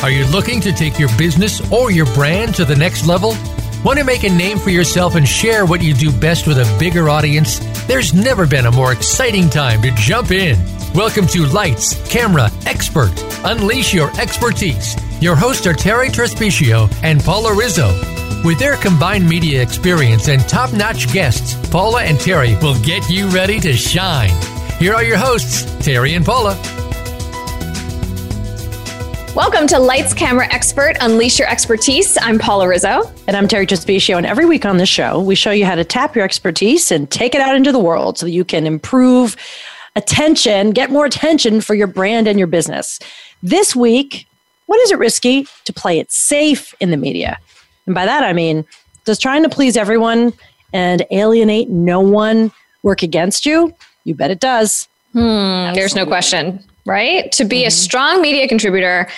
Are you looking to take your business or your brand to the next level? Want to make a name for yourself and share what you do best with a bigger audience? There's never been a more exciting time to jump in. Welcome to Lights, Camera, Expert. Unleash your expertise. Your hosts are Terri Trespicio and Paula Rizzo. With their combined media experience and top notch guests, Paula and Terri will get you ready to shine. Here are your hosts, Terri and Paula. Welcome to Lights Camera Expert Unleash Your Expertise. I'm Paula Rizzo. And I'm Terri Trespicio. And every week on this show, we show you how to tap your expertise and take it out into the world so that you can improve attention, get more attention for your brand and your business. This week, what is it risky to play it safe in the media? And by that, I mean, does trying to please everyone and alienate no one work against you? You bet it does. Hmm, there's no question right? To be mm-hmm. a strong media contributor,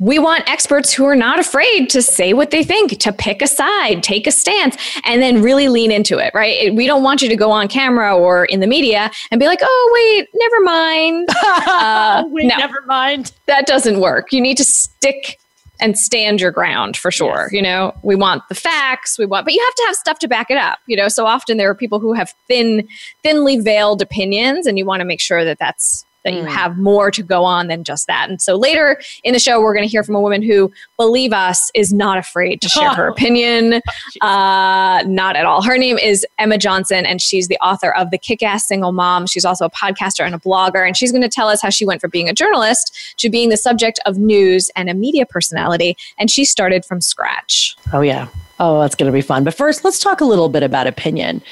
we want experts who are not afraid to say what they think, to pick a side, take a stance, and then really lean into it, right? We don't want you to go on camera or in the media and be like, oh, wait, never mind. Uh, wait, no, never mind. That doesn't work. You need to stick and stand your ground for sure. Yes. You know, we want the facts, we want, but you have to have stuff to back it up. You know, so often there are people who have thin, thinly veiled opinions, and you want to make sure that that's that mm. you have more to go on than just that. And so later in the show, we're going to hear from a woman who, believe us, is not afraid to share her opinion. Uh, not at all. Her name is Emma Johnson, and she's the author of The Kick Ass Single Mom. She's also a podcaster and a blogger, and she's going to tell us how she went from being a journalist to being the subject of news and a media personality. And she started from scratch. Oh, yeah. Oh, that's going to be fun. But first, let's talk a little bit about opinion.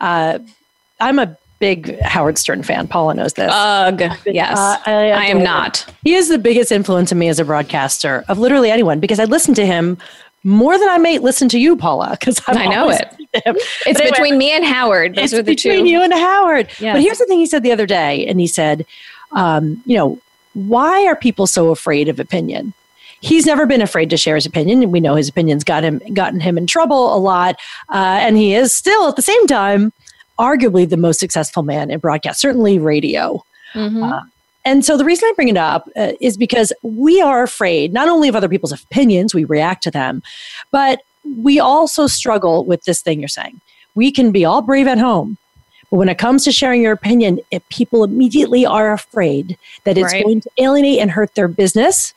Uh, I'm a big Howard Stern fan. Paula knows this. Ugh. Yes. Uh, I, I, am not. He is the biggest influence on me as a broadcaster of literally anyone because I listen to him more than I may listen to you, Paula, because I know it. It's anyway, between me and Howard. Those are the between two. you and Howard. Yes. But here's the thing he said the other day, and he said, um, you know, why are people so afraid of opinion? He's never been afraid to share his opinion, and we know his opinions got him gotten him in trouble a lot. Uh, and he is still at the same time arguably the most successful man in broadcast, certainly radio. Mm-hmm. Uh, and so the reason I bring it up uh, is because we are afraid not only of other people's opinions, we react to them, but we also struggle with this thing you're saying. We can be all brave at home, but when it comes to sharing your opinion, people immediately are afraid that it's right. going to alienate and hurt their business.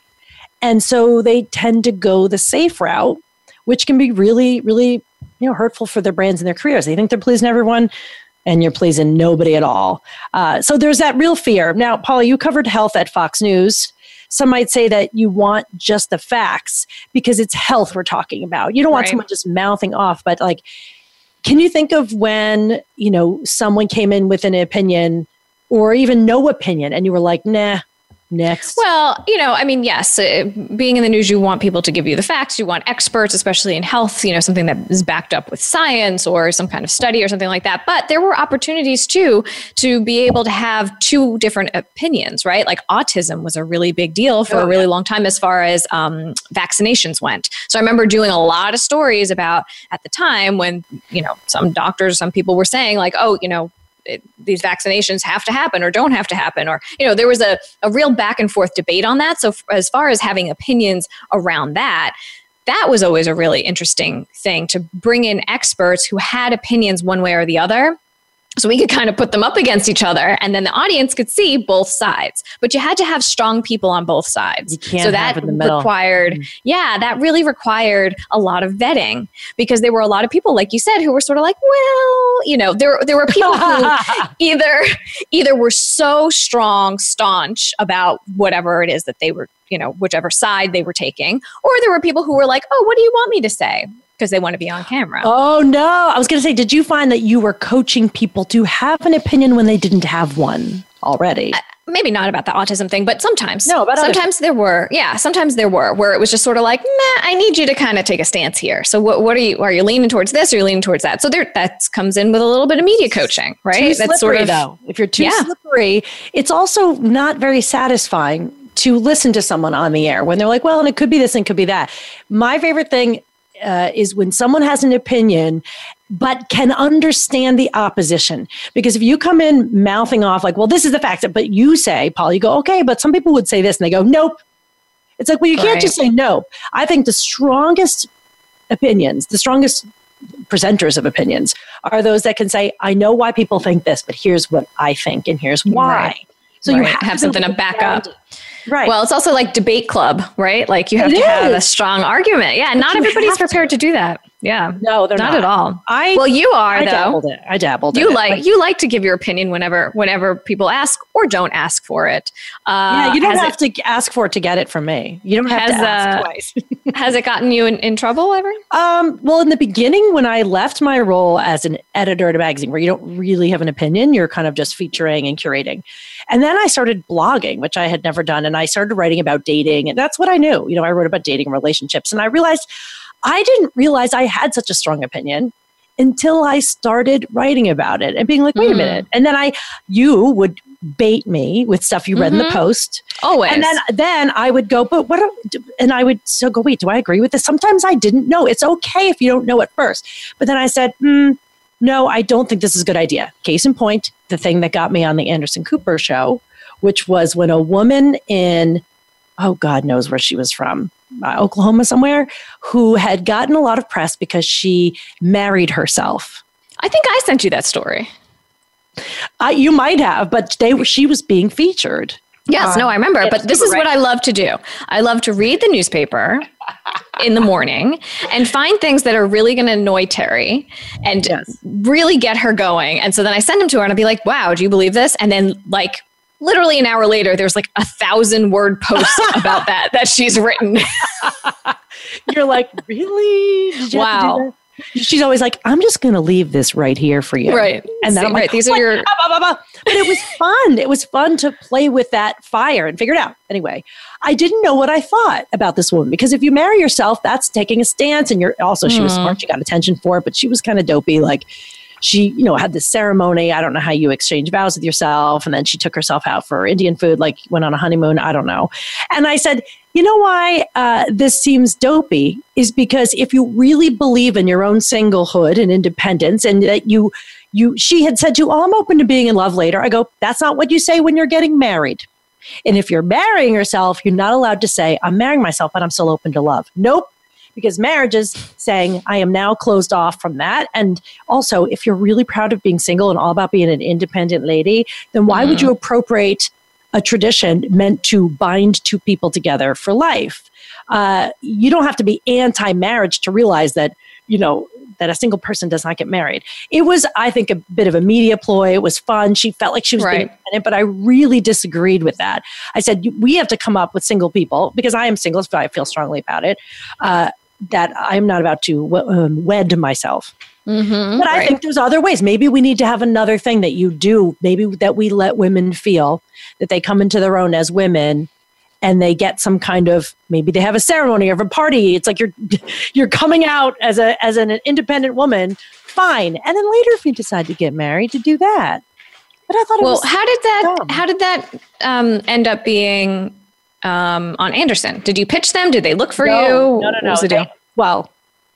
And so they tend to go the safe route, which can be really, really you know hurtful for their brands and their careers. They think they're pleasing everyone, and you're pleasing nobody at all. Uh, so there's that real fear. Now, Paula, you covered health at Fox News. Some might say that you want just the facts because it's health we're talking about. You don't want right. someone just mouthing off, but like, can you think of when you know someone came in with an opinion or even no opinion, and you were like, nah, next? Well, you know, I mean, yes, uh, being in the news, you want people to give you the facts. You want experts, especially in health, you know, something that is backed up with science or some kind of study or something like that. But there were opportunities too to be able to have two different opinions, right? Like autism was a really big deal for oh, a really yeah. long time as far as um, vaccinations went. So I remember doing a lot of stories about at the time when, you know, some doctors, some people were saying, like, oh, you know, it, these vaccinations have to happen or don't have to happen or you know there was a, a real back and forth debate on that. So f- as far as having opinions around that that was always a really interesting thing to bring in experts who had opinions one way or the other so we could kind of put them up against each other and then the audience could see both sides. But you had to have strong people on both sides. You can't so that required, mm-hmm. yeah, that really required a lot of vetting because there were a lot of people, like you said, who were sort of like, well, you know, there, there were people who either, either were so strong, staunch about whatever it is that they were, you know, whichever side they were taking, or there were people who were like, oh, what do you want me to say? Because they want to be on camera. Oh no. I was going to say did you find that you were coaching people to have an opinion when they didn't have one already? Uh, maybe not about the autism thing, but sometimes. No, but sometimes there were. Yeah, sometimes there were where it was just sort of like, nah, I need you to kind of take a stance here. So what what are you are you leaning towards this or are you leaning towards that? So there that comes in with a little bit of media coaching, right? Too That's slippery, sort of though. If you're too yeah. slippery, it's also not very satisfying to listen to someone on the air when they're like, well, and it could be this and it could be that. My favorite thing uh, is when someone has an opinion but can understand the opposition. Because if you come in mouthing off, like, well, this is the fact, but you say, Paul, you go, okay, but some people would say this, and they go, nope. It's like, well, you can't just say no. I think the strongest opinions, the strongest presenters of opinions are those that can say, I know why people think this, but here's what I think, and here's why. Right. So right. you have, have something to back up. Right. Well, it's also like debate club, right? Like you have it to is. have a strong argument. Yeah. But not everybody's prepared to. to do that. Yeah. No, they're not, not, at all. I well, you are I though. Dabbled it. I dabbled. You it. like you like to give your opinion whenever whenever people ask or don't ask for it. Uh, yeah, you don't have it, to ask for it to get it from me. You don't have has, to ask uh, twice. has it gotten you in, in trouble ever? Um, well, in the beginning, when I left my role as an editor at a magazine, where you don't really have an opinion, you're kind of just featuring and curating. And then I started blogging, which I had never done, and I started writing about dating, and that's what I knew. You know, I wrote about dating and relationships, and I realized I didn't realize I had such a strong opinion until I started writing about it and being like, wait mm. a minute. And then I, you would bait me with stuff you read mm-hmm. in the mm-hmm. post. Always. And then, then I would go, but what, and I would so go, wait, do I agree with this? Sometimes I didn't know. It's okay if you don't know at first. But then I said, hmm, no, I don't think this is a good idea. Case in point, the thing that got me on the Anderson Cooper show, which was when a woman in, oh, God knows where she was from, Oklahoma somewhere, who had gotten a lot of press because she married herself. I think I sent you that story. Uh, you might have, but they she was being featured. Yes, uh, no, I remember. But this is what I love to do. I love to read the newspaper in the morning and find things that are really going to annoy Terri and yes. really get her going. And so then I send them to her and I'll be like, wow, do you believe this? And then, like, literally an hour later, there's like a thousand word post about that that she's written. You're like, really? wow. She's always like, I'm just going to leave this right here for you. Right. And then I'm like, right. these are your. But it was fun. It was fun to play with that fire and figure it out. Anyway, I didn't know what I thought about this woman because if you marry yourself, that's taking a stance. And you're also, she was mm. smart. She got attention for it, but she was kind of dopey. Like, she, you know, had this ceremony. I don't know how you exchange vows with yourself. And then she took herself out for Indian food, like went on a honeymoon. I don't know. And I said, you know why uh, this seems dopey is because if you really believe in your own singlehood and independence and that you, you, she had said to oh, I'm open to being in love later. I go, that's not what you say when you're getting married. And if you're marrying yourself, you're not allowed to say, I'm marrying myself, but I'm still open to love. Nope because marriage is saying I am now closed off from that. And also, if you're really proud of being single and all about being an independent lady, then why mm. would you appropriate a tradition meant to bind two people together for life? Uh, you don't have to be anti-marriage to realize that you know that a single person does not get married. It was, I think, a bit of a media ploy. It was fun. She felt like she was right. independent, but I really disagreed with that. I said we have to come up with single people because I am single, so I feel strongly about it. Uh, that I'm not about to um, wed myself. Mm-hmm, but I right. think there's other ways. Maybe we need to have another thing that you do. Maybe that we let women feel that they come into their own as women and they get some kind of maybe they have a ceremony or a party. It's like you're you're coming out as a as an independent woman. Fine. And then later if you decide to get married to do that. But I thought well, how did that dumb. how did that um, end up being um, on Anderson? Did you pitch them? Did they look for no, you? No, no, no. What was the deal? They, well,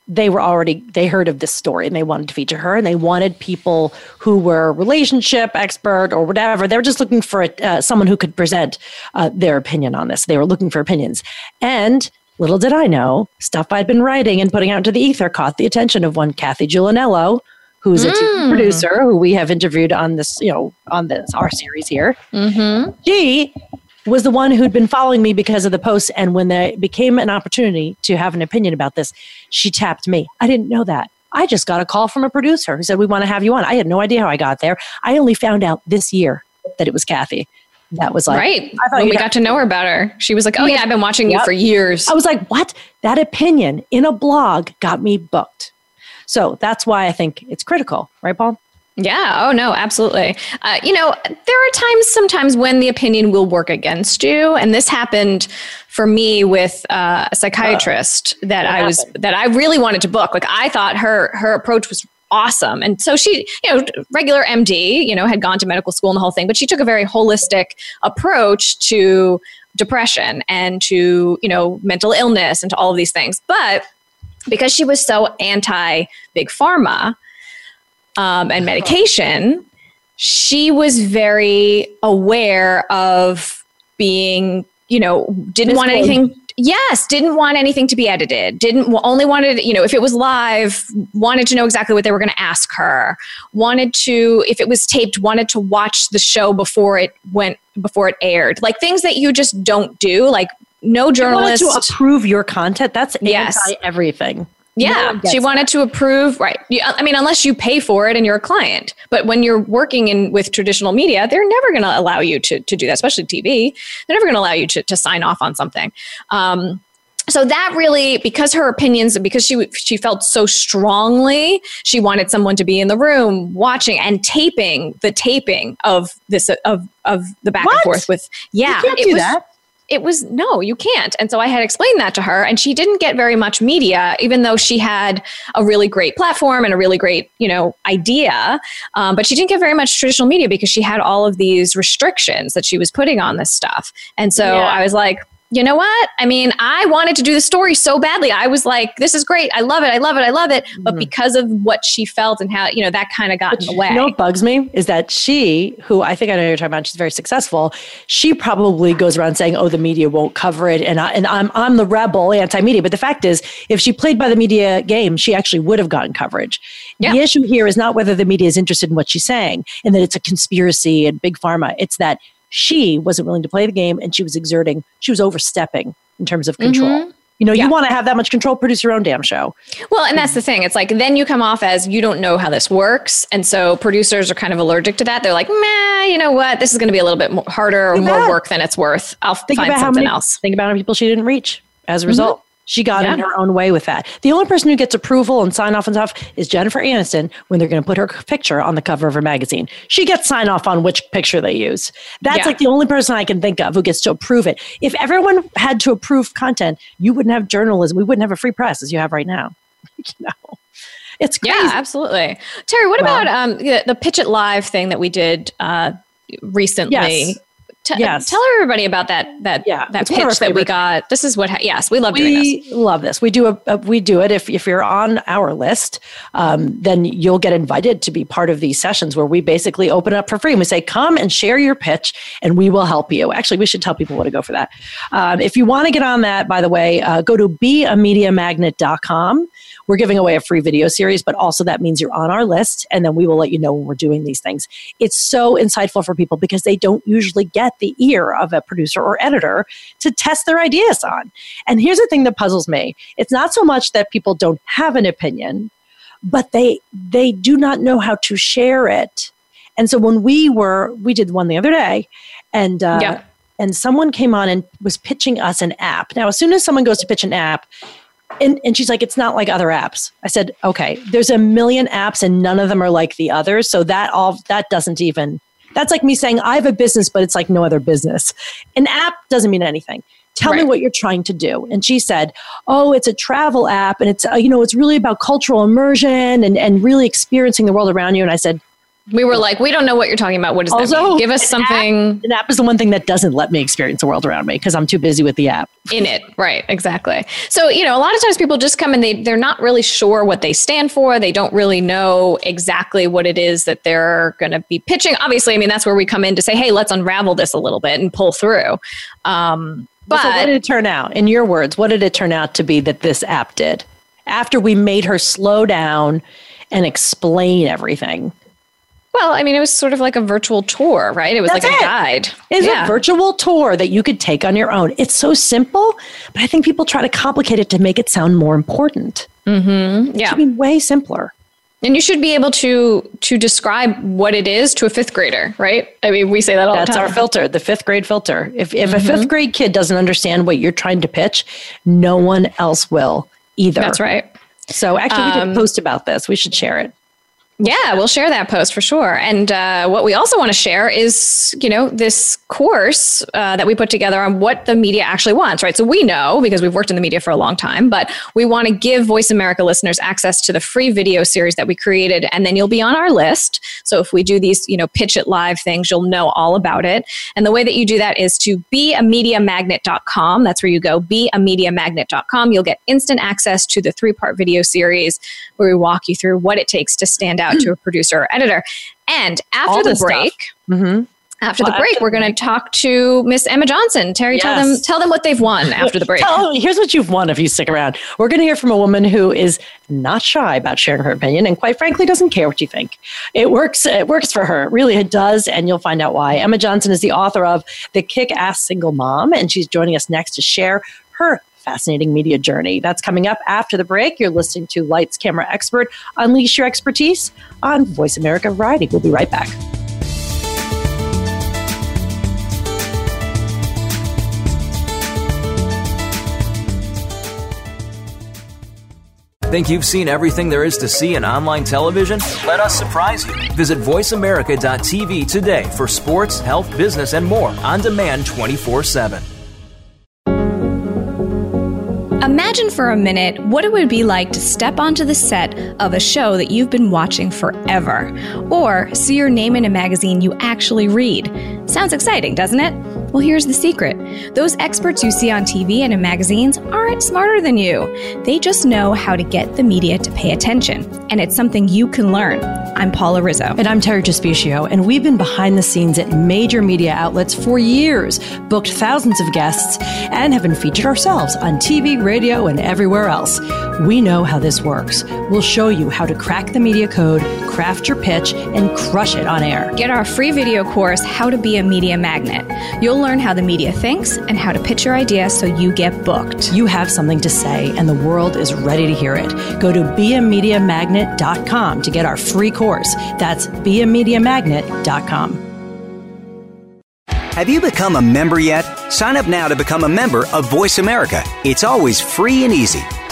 they were already they heard of this story and they wanted to feature her and they wanted people who were relationship expert or whatever they were just looking for a, uh, someone who could present uh, their opinion on this they were looking for opinions and little did i know stuff i'd been writing and putting out into the ether caught the attention of one kathy giulianello who's a mm. producer who we have interviewed on this you know on this our series here mm-hmm. she was the one who'd been following me because of the posts. And when there became an opportunity to have an opinion about this, she tapped me. I didn't know that. I just got a call from a producer who said, We want to have you on. I had no idea how I got there. I only found out this year that it was Kathy. That was like, right. I when we got to know her better, she was like, Oh, yeah, I've been watching yep. you for years. I was like, What? That opinion in a blog got me booked. So that's why I think it's critical, right, Paul? Yeah. Oh, no, absolutely. Uh, you know, there are times sometimes when the opinion will work against you. And this happened for me with uh, a psychiatrist that I was, happened? that I really wanted to book. Like I thought her, her approach was awesome. And so she, you know, regular MD, you know, had gone to medical school and the whole thing, but she took a very holistic approach to depression and to, you know, mental illness and to all of these things. But because she was so anti big pharma, um, and medication, she was very aware of being, you know, didn't want anything Yes, didn't want anything to be edited. Didn't only wanted, you know, if it was live, wanted to know exactly what they were going to ask her. Wanted to, if it was taped, wanted to watch the show before it went before it aired. Like things that you just don't do. Like no journalist to approve your content. That's Yes. anti everything. Yeah, No she wanted to approve, right? I mean, unless you pay for it and you're a client. But when you're working in with traditional media, they're never going to allow you to, to do that, especially TV. They're never going to allow you to, to sign off on something. Um, so that really, because her opinions, and because she she felt so strongly, she wanted someone to be in the room watching and taping the taping of this of of the back What? and forth with yeah, you can't do was that. It was no, you can't. And so I had explained that to her, and she didn't get very much media, even though she had a really great platform and a really great, you know, idea. Um, but she didn't get very much traditional media because she had all of these restrictions that she was putting on this stuff. And so Yeah. I was like, you know what? I mean, I wanted to do the story so badly. I was like, this is great. I love it. I love it. I love it. But Mhm. because of what she felt and how, you know, that kind of got in the way. You know what bugs me is that she, who I think I know you're talking about, she's very successful. She probably goes around saying, "Oh, the media won't cover it," and I, and I'm I'm the rebel, anti-media. But the fact is, if she played by the media game, she actually would have gotten coverage. Yeah. The issue here is not whether the media is interested in what she's saying and that it's a conspiracy and big pharma. It's that she wasn't willing to play the game and she was exerting, she was overstepping in terms of control. Mhm. You know, Yeah. you want to have that much control, produce your own damn show. Well, and that's the thing. It's like then you come off as you don't know how this works. And so producers are kind of allergic to that. They're like, meh, you know what? This is going to be a little bit more harder or Too more work than it's worth. I'll Think find something many else. think about how many people she didn't reach as a result. She got in her own way with that. The only person who gets approval and sign off and stuff is Jennifer Aniston when they're going to put her picture on the cover of her magazine. She gets sign off on which picture they use. That's Yeah. like the only person I can think of who gets to approve it. If everyone had to approve content, you wouldn't have journalism. We wouldn't have a free press as you have right now. you know, it's crazy. Yeah, absolutely. Terri, what Well- about um, the, the Pitch It Live thing that we did uh, recently? Yes. T- Yes. Tell everybody about that that Yeah, that it's one of our pitch that we got. This is what ha- yes, we love doing this. we love this. We do a, a we do it. If if you're on our list, um, then you'll get invited to be part of these sessions where we basically open up for free. And we say, come and share your pitch, and we will help you. Actually, we should tell people where to go for that. Um, if you want to get on that, by the way, uh, go to beamediamagnet.com. We're giving away a free video series, but also that means you're on our list, and then we will let you know when we're doing these things. It's so insightful for people because they don't usually get the ear of a producer or editor to test their ideas on. And here's the thing that puzzles me it's not so much that people don't have an opinion, but they they do not know how to share it. And so when we were, we did one the other day, and uh, Yeah. and someone came on and was pitching us an app. Now, as soon as someone goes to pitch an app, and, and she's like, it's not like other apps. I said, okay, there's a million apps and none of them are like the others. So that all that doesn't even that's like me saying I have a business, but it's like no other business. An app doesn't mean anything. Tell me what you're trying to do. And she said, "Oh, it's a travel app, and it's uh, you know it's really about cultural immersion and and really experiencing the world around you." And I said, We were like, we don't know what you're talking about. What is does that mean? Give us an app- something "An app is the one thing that doesn't let me experience the world around me because I'm too busy with the app." in it right exactly so you know a lot of times people just come and they they're not really sure what they stand for they don't really know exactly what it is that they're going to be pitching obviously i mean that's where we come in to say hey let's unravel this a little bit and pull through um But so what did it turn out? In your words, what did it turn out to be that this app did? After we made her slow down and explain everything. Well i mean it was sort of like a virtual tour right it was That's like a guide It's yeah a virtual tour that you could take on your own. It's so simple, but I think people try to complicate it to make it sound more important. mm-hmm. It yeah should be way simpler. and you should be able to to describe what it is to a fifth grader right i mean we say that all That's the time That's our filter, the fifth grade filter. If, if Mm-hmm. a fifth grade kid doesn't understand what you're trying to pitch, no one else will either. that's right So actually, we did Um, post about this. We should share it. Yeah, we'll share that post for sure. And uh, what we also want to share is, you know, this course uh, that we put together on what the media actually wants, right? So we know because we've worked in the media for a long time, but we want to give Voice America listeners access to the free video series that we created, and then you'll be on our list. So if we do these, you know, pitch it live things, you'll know all about it. And the way that you do that is to beamediamagnet.com. That's where you go, beamediamagnet.com. You'll get instant access to the three part video series where we walk you through what it takes to stand out to a producer or editor. And after All the break, Mm-hmm. After well, the break, after we're going to talk to Miss Emma Johnson. Terri, yes. tell them tell them what they've won after the break. tell, here's what you've won if you stick around. We're going to hear from a woman who is not shy about sharing her opinion, and quite frankly, doesn't care what you think. It works. It works for her. Really, it does, and you'll find out why. Emma Johnson is the author of The Kick-Ass Single Mom, and she's joining us next to share her fascinating media journey. That's coming up after the break. You're listening to Lights Camera Expert. Unleash your expertise on Voice America Variety. We'll be right back. Think you've seen everything there is to see in online television? Let us surprise you. Visit VoiceAmerica.tv today for sports, health, business, and more on demand 24 7. Imagine for a minute what it would be like to step onto the set of a show that you've been watching forever, or see your name in a magazine you actually read. Sounds exciting, doesn't it? Well, here's the secret those experts you see on TV and in magazines aren't smarter than you. They just know how to get the media to pay attention, and it's something you can learn. I'm Paula Rizzo. And I'm Terri Trespicio, and we've been behind the scenes at major media outlets for years, booked thousands of guests, and have been featured ourselves on TV, radio, and everywhere else. We know how this works. We'll show you how to crack the media code, craft your pitch, and crush it on air. Get our free video course, How to Be a Media Magnet. You'll learn how the media thinks and how to pitch your idea so you get booked. You have something to say, and the world is ready to hear it. Go to beamediamagnet.com to get our free course. That's beamediamagnet.com. Have you become a member yet? Sign up now to become a member of Voice America. It's always free and easy.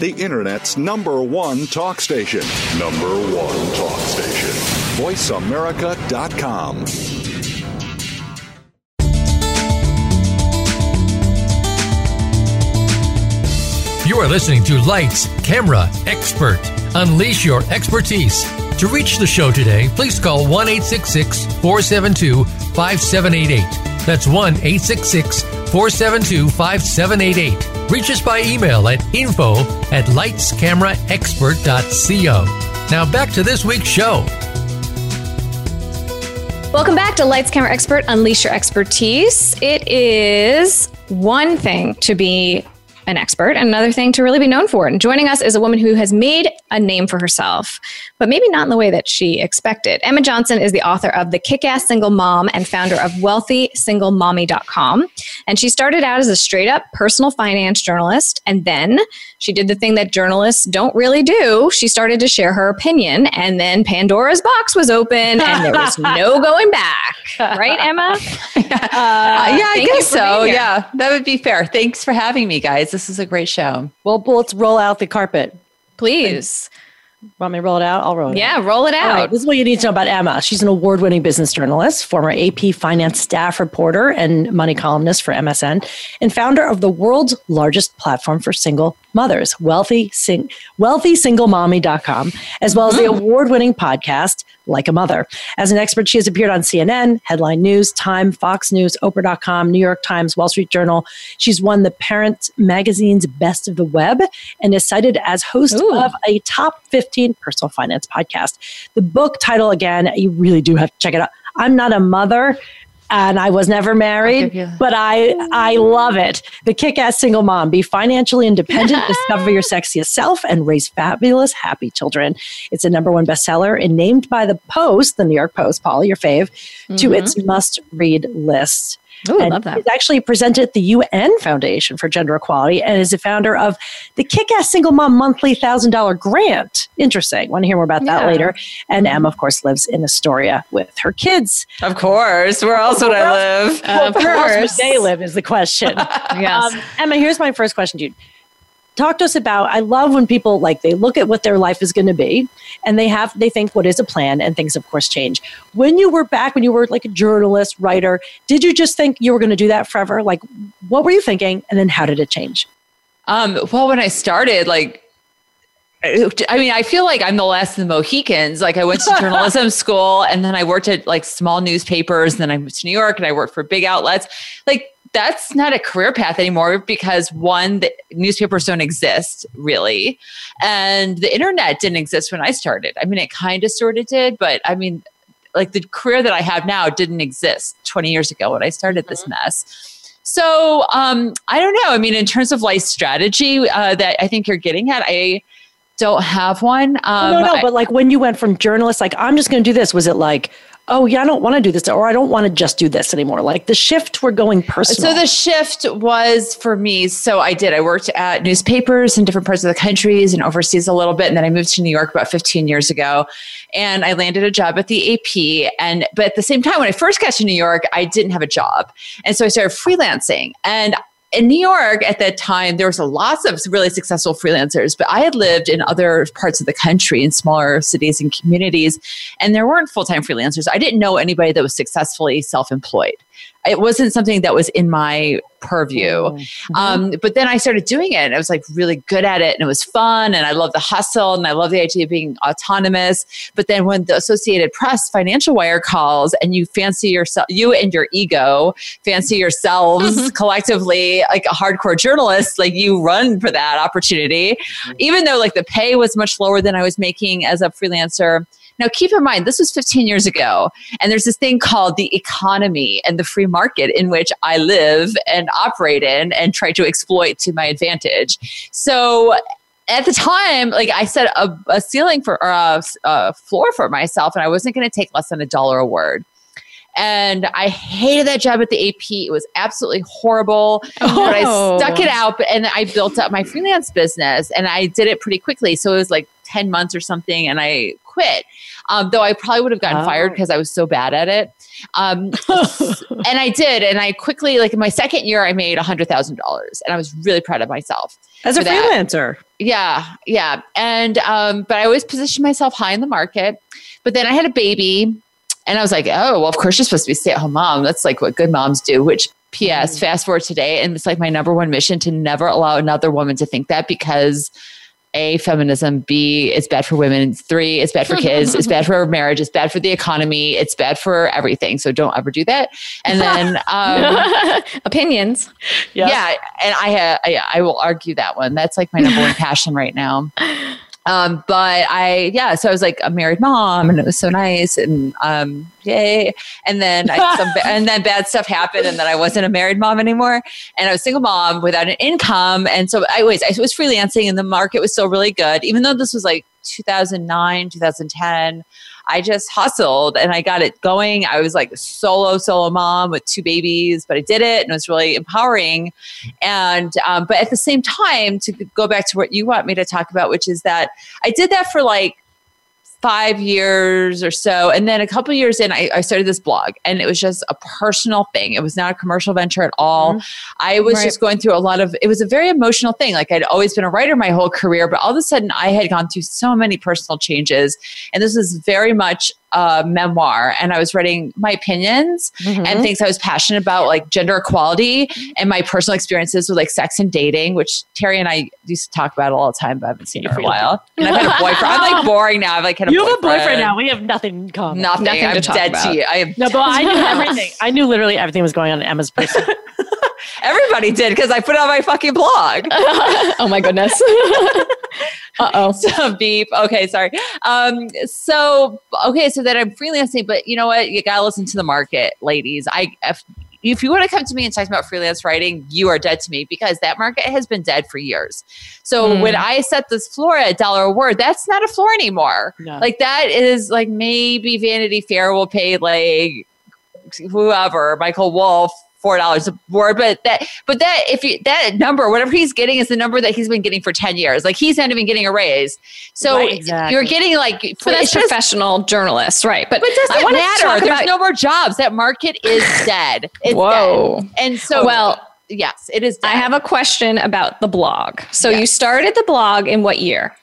the Internet's number one talk station. Number one talk station. VoiceAmerica.com. You are listening to Lights, Camera, Expert. Unleash your expertise. To reach the show today, please call 1 472 5788. That's 1 472 5788 Reach us by email at info at lightscameraexpert.co. Now back to this week's show. Welcome back to Lights Camera Expert Unleash Your Expertise. It is one thing to be an expert and another thing to really be known for. And joining us is a woman who has made a name for herself, but maybe not in the way that she expected. Emma Johnson is the author of The Kick Ass Single Mom and founder of WealthySingleMommy.com. And she started out as a straight up personal finance journalist. And then she did the thing that journalists don't really do. She started to share her opinion. And then Pandora's box was open and there was no going back. Right, Emma? Uh, uh, yeah, I guess so. Yeah, that would be fair. Thanks for having me, guys. This is a great show. Well, let's roll out the carpet. Please. Want me to roll it out? I'll roll it out. yeah, out. roll it out. this is what you need to know about Emma. She's an award winning business journalist, former AP finance staff reporter, and money columnist for MSN, and founder of the world's largest platform for single mothers, wealthy, sing, wealthysinglemommy.com, as well as the mm. award winning podcast, Like a Mother. As an expert, she has appeared on CNN, Headline News, Time, Fox News, Oprah.com, New York Times, Wall Street Journal. She's won the Parent Magazine's Best of the Web and is cited as host Ooh. of a top 15 personal finance podcast. The book title, again, you really do have to check it out. I'm not a mother and I was never married, but I I love it. The kick-ass single mom: be financially independent, discover your sexiest self, and raise fabulous, happy children. It's a number one bestseller and named by the Post, the New York Post, Paul, your fave, mm-hmm. to its must-read list. Ooh, and love that. He's actually presented at the UN Foundation for Gender Equality and is a founder of the Kick Ass Single Mom Monthly $1,000 Grant. Interesting. Want to hear more about yeah. that later. And Emma, of course, lives in Astoria with her kids. Of course. Where else would I live? Well, of course. Where they live is the question. yes. Um, Emma, here's my first question to you talk to us about i love when people like they look at what their life is going to be and they have they think what is a plan and things of course change. When you were back when you were like a journalist writer did you just think you were going to do that forever? Like what were you thinking and then how did it change? Um, well, when I started, like I mean, I feel like I'm the last of the Mohicans. Like I went to journalism school and then I worked at like small newspapers and then I moved to New York and I worked for big outlets. Like that's not a career path anymore because one, the newspapers don't exist really. And the internet didn't exist when I started. I mean, it kind of sort of did, but I mean, like the career that I have now didn't exist 20 years ago when I started this mm-hmm. mess. So um, I don't know. I mean, in terms of life strategy uh, that I think you're getting at, I don't have one. Um, no, no, I, but like when you went from journalist, like I'm just going to do this, was it like, oh yeah, I don't want to do this, or I don't want to just do this anymore? Like the shift, we're going personal. So the shift was for me. So I did. I worked at newspapers in different parts of the countries and overseas a little bit, and then I moved to New York about 15 years ago, and I landed a job at the AP. And but at the same time, when I first got to New York, I didn't have a job, and so I started freelancing and in New York at that time, there was lots of really successful freelancers, but I had lived in other parts of the country in smaller cities and communities, and there weren't full time freelancers. I didn't know anybody that was successfully self employed it wasn't something that was in my purview. Mm-hmm. mm-hmm. Um, but then I started doing it and I was like really good at it and it was fun and I love the hustle and I love the idea of being autonomous. But then when the Associated Press financial wire calls and you fancy yourself, you and your ego fancy yourselves mm-hmm. collectively like a hardcore journalist, like you run for that opportunity, mm-hmm. even though like the pay was much lower than I was making as a freelancer now, keep in mind, this was 15 years ago, and there's this thing called the economy and the free market in which I live and operate in and try to exploit to my advantage. So, at the time, like I set a, a ceiling for or a, a floor for myself, and I wasn't going to take less than a dollar a word and I hated that job at the AP. It was absolutely horrible. Oh. But I oh. stuck it out and I built up my freelance business and I did it pretty quickly. So it was like 10 months or something and I quit. Um, though I probably would have gotten oh. fired because I was so bad at it. Um, and I did. And I quickly, like in my second year, I made $100,000 and I was really proud of myself. As a freelancer. Yeah. Yeah. And, um, but I always positioned myself high in the market. But then I had a baby and I was like, oh, well, of course you're supposed to be a stay at home mom. That's like what good moms do, which PS, mm. fast forward today. And it's like my number one mission to never allow another woman to think that because a, feminism. B, it's bad for women. Three, it's bad for kids. it's bad for marriage. It's bad for the economy. It's bad for everything. So don't ever do that. And then um, opinions. Yep. Yeah, and I, I I will argue that one. That's like my number one passion right now. Um, but I, yeah, so I was like a married mom and it was so nice and, um, yay. And then, I, some, and then bad stuff happened and then I wasn't a married mom anymore and I was single mom without an income. And so I was, I was freelancing and the market was still really good, even though this was like 2009, 2010. I just hustled and I got it going. I was like solo, solo mom with two babies, but I did it and it was really empowering. And, um, but at the same time, to go back to what you want me to talk about, which is that I did that for like five years or so. And then a couple years in, I, I, started this blog and it was just a personal thing. It was not a commercial venture at all. Mm-hmm. I was right. just going through a lot of, it was a very emotional thing. Like I'd always been a writer my whole career, but all of a sudden I had gone through so many personal changes. And this was very much a memoir and I was writing my opinions mm-hmm. and things I was passionate about, like gender equality and my personal experiences with like sex and dating, which Terri and I used to talk about all the time, but I haven't seen her in a while. And I've had a boyfriend. I'm like boring now. I've like had a you boyfriend. have a boyfriend now. We have nothing in common. Nothing. nothing I'm to dead about. to you. I have no, but I knew everything. I knew literally everything was going on in Emma's person. Everybody did because I put it on my fucking blog. oh my goodness. uh oh. So beep. Okay, sorry. Um, so okay, so then I'm freelancing, but you know what? You gotta listen to the market, ladies. I if, if you want to come to me and talk about freelance writing, you are dead to me because that market has been dead for years. So mm. when I set this floor at a dollar a word, that's not a floor anymore. No. Like that is like maybe Vanity Fair will pay like whoever, Michael Wolff, four dollars a word, but that but that if you that number, whatever he's getting is the number that he's been getting for 10 years. Like he's not even getting a raise. So right, exactly. you're getting like for that's professional just, journalists, right? But, but doesn't matter. There's about, no more jobs. That market is dead. It's Whoa. Dead. And so well uh, yes, it is dead. I have a question about the blog. So yes. you started the blog in what year?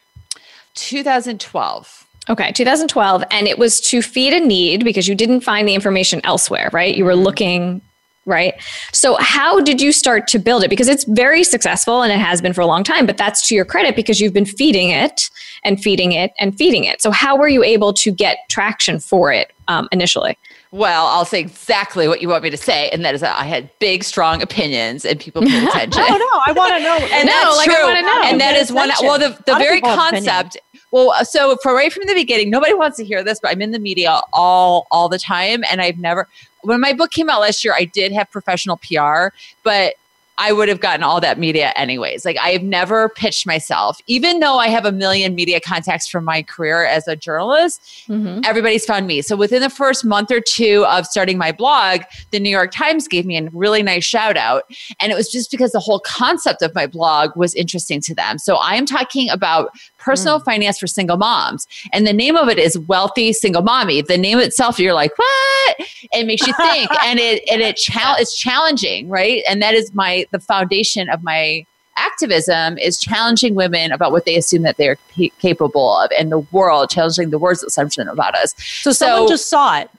2012. Okay, 2012. And it was to feed a need because you didn't find the information elsewhere, right? You were looking right? So, how did you start to build it? Because it's very successful and it has been for a long time, but that's to your credit because you've been feeding it and feeding it and feeding it. So, how were you able to get traction for it um, initially? Well, I'll say exactly what you want me to say, and that is that I had big, strong opinions, and people paid attention. oh no, I want to know. and No, that's like, I true. wanna know. And that is one. Well, the, the A lot of very people have opinions. concept. Well, so for right from the beginning, nobody wants to hear this, but I'm in the media all all the time, and I've never. When my book came out last year, I did have professional PR, but I would have gotten all that media anyways. Like I have never pitched myself, even though I have a million media contacts from my career as a journalist Mm-hmm. everybody's found me. So within the first month or two of starting my blog, the New York Times gave me a really nice shout out. And it was just because the whole concept of my blog was interesting to them. So I am talking about personal hmm. finance for single moms. And the name of it is Wealthy Single Mommy. The name itself, you're like, what? It makes you think. and it and it chal- it's challenging, right? And that is my the foundation of my activism is challenging women about what they assume that they're ca- capable of and the world challenging the world's assumption about us So someone just saw it.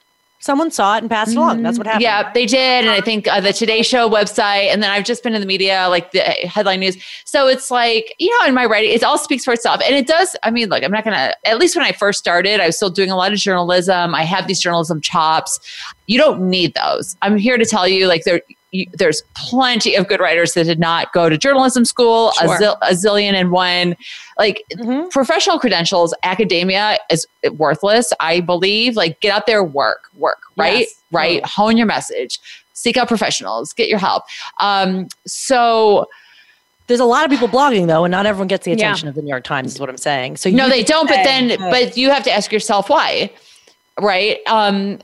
Someone saw it and passed it along. That's what happened. yeah they did. And i think uh, the today show website and then i've just been in the media like the headline news. So it's like you know in my writing it all speaks for itself. And it does i mean look i'm not gonna at least when i first started i was still doing a lot of journalism. I have these journalism chops. You don't need those. I'm here to tell you like there you, there's plenty of good writers that did not go to journalism school Sure. a, zil- a zillion and one like Mhm. professional credentials academia is worthless i believe like get out there work work right Yes, right totally. hone your message seek out professionals get your help um so There's a lot of people blogging though, and not everyone gets the Yeah. attention of the New York Times. Is what I'm saying. So no they don't but then but you have to ask yourself why right um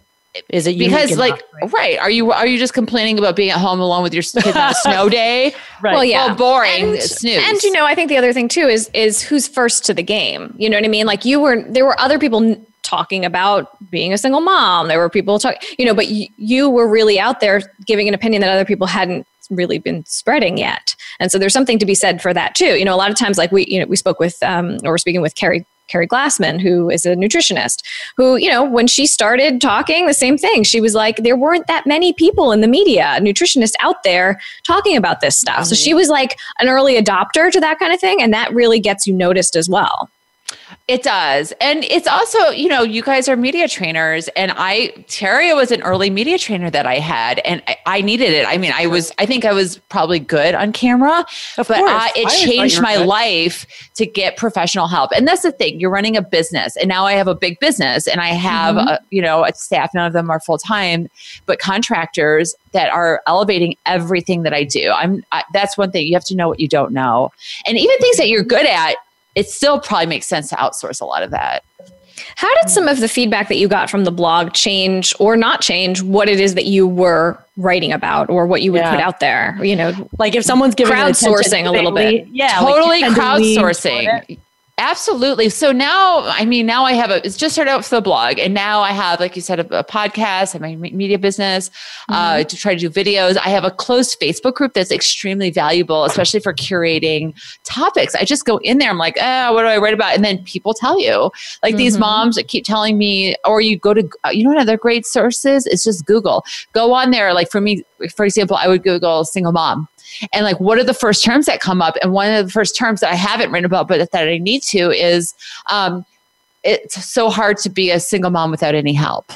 is it because enough, like right? right are you are you just complaining about being at home alone with your kids on a snow day Right. Well, yeah. well boring And, snooze and you know, I think the other thing too is is who's first to the game. You know what I mean? Like you were, there were other people talking about being a single mom. There were people talking, you know, but y- you were really out there giving an opinion that other people hadn't really been spreading yet. And so there's something to be said for that too. You know, a lot of times, like we, you know, we spoke with, um, or we're speaking with Keri. Keri Glassman, who is a nutritionist, who, you know, when she started talking, the same thing. She was like, there weren't that many people in the media, nutritionists out there talking about this stuff. So mm-hmm. she was like an early adopter to that kind of thing. And that really gets you noticed as well. It does. And it's also, you know, you guys are media trainers. And I, Terria was an early media trainer that I had, and I, I needed it. I mean, I was, I think I was probably good on camera, Of but. I, I it always changed my good. life to get professional help. And that's the thing you're running a business. And now I have a big business and I have, Mm-hmm. a, you know, a staff. None of them are full time, but contractors that are elevating everything that I do. I'm, I, that's one thing you have to know what you don't know. And even things that you're good at, it still probably makes sense to outsource a lot of that. How did some of the feedback that you got from the blog change or not change what it is that you were writing about or what you would Yeah. put out there? You know, like if someone's giving it attention, Crowdsourcing a little they- bit. Yeah, totally you tend to lean toward crowdsourcing. it. Absolutely. So now, I mean, now I have a, it's just started out with the blog and now I have, like you said, a, a podcast, I have my media business uh, to try to do videos. I have a closed Facebook group that's extremely valuable, especially for curating topics. I just go in there. I'm like, oh, what do I write about? And then people tell you like these moms that keep telling me, or you go to, uh, you know, another great sources is just Google, go on there. Like for me, for example, I would Google single mom and like what are the first terms that come up? And one of the first terms that i haven't written about but that i need to is um, it's so hard to be a single mom without any help.